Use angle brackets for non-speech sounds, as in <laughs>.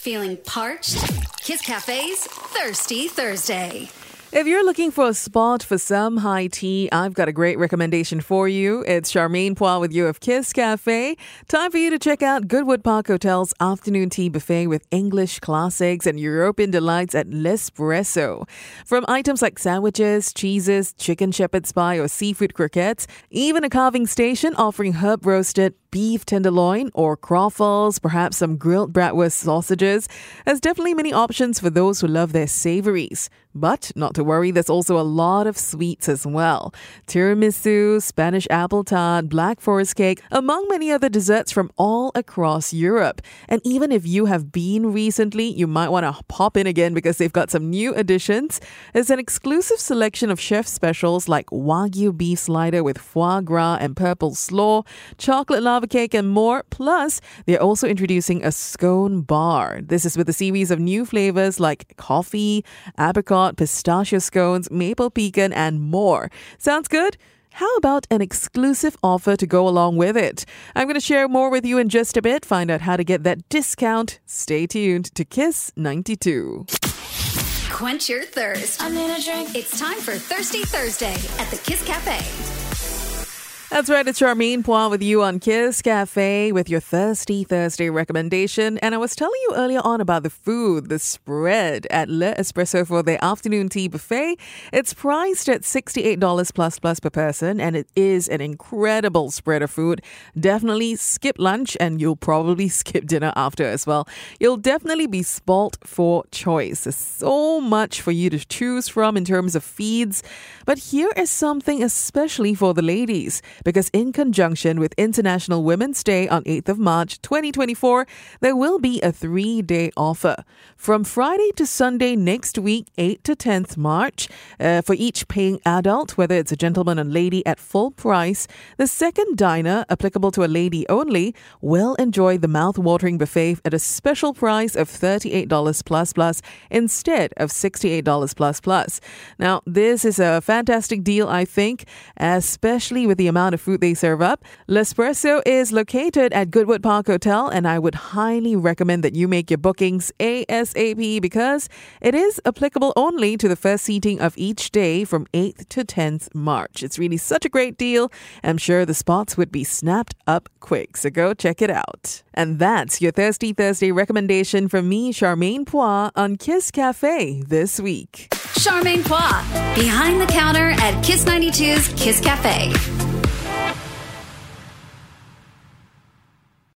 Feeling parched? Kiss Cafe's Thirsty Thursday. If you're looking for a spot for some high tea, I've got a great recommendation for you. It's Charmaine Phua with you of Kiss Cafe. Time for you to check out Goodwood Park Hotel's afternoon tea buffet with English classics and European delights at L'Espresso. From items like sandwiches, cheeses, chicken shepherd's pie, or seafood croquettes, even a carving station offering herb roasted beef tenderloin or croffles, perhaps some grilled bratwurst sausages. There's definitely many options for those who love their savories. But not to worry, there's also a lot of sweets as well. Tiramisu, Spanish apple tart, black forest cake, among many other desserts from all across Europe. And even if you have been recently, you might want to pop in again because they've got some new additions. There's an exclusive selection of chef specials like Wagyu beef slider with foie gras and purple slaw, chocolate lava cake, and more. Plus, they're also introducing a scone bar. This is with a series of new flavors like coffee, apricot, pistachio scones, maple pecan, and more. Sounds good? How about an exclusive offer to go along with it? I'm going to share more with you in just a bit. Find out how to get that discount. Stay tuned to Kiss 92. Quench your thirst. I need a drink. It's time for Thirsty Thursday at the Kiss Cafe. That's right, it's Charmaine Phua with you on Kiss Cafe with your Thirsty Thursday recommendation. And I was telling you earlier on about the food, the spread at Le Espresso for the afternoon tea buffet. It's priced at $68 plus plus per person, and it is an incredible spread of food. Definitely skip lunch, and you'll probably <laughs> skip dinner after as well. You'll definitely be spoilt for choice. There's so much for you to choose from in terms of feeds. But here is something especially for the ladies because in conjunction with International Women's Day on 8th of March 2024, there will be a three-day offer. From Friday to Sunday next week, 8th to 10th March, uh, for each paying adult, whether it's a gentleman or lady at full price, the second diner, applicable to a lady only, will enjoy the mouth-watering buffet at a special price of $38 plus plus instead of $68 plus plus. Now, this is a fantastic deal, I think, especially with the amount of food they serve up. L'Espresso is located at Goodwood Park Hotel, and I would highly recommend that you make your bookings ASAP because it is applicable only to the first seating of each day from 8th to 10th March. It's really such a great deal. I'm sure the spots would be snapped up quick, so go check it out. And that's your Thirsty Thursday recommendation from me, Charmaine Phua, on Kiss Cafe this week. Charmaine Phua, behind the counter at Kiss 92's Kiss Cafe.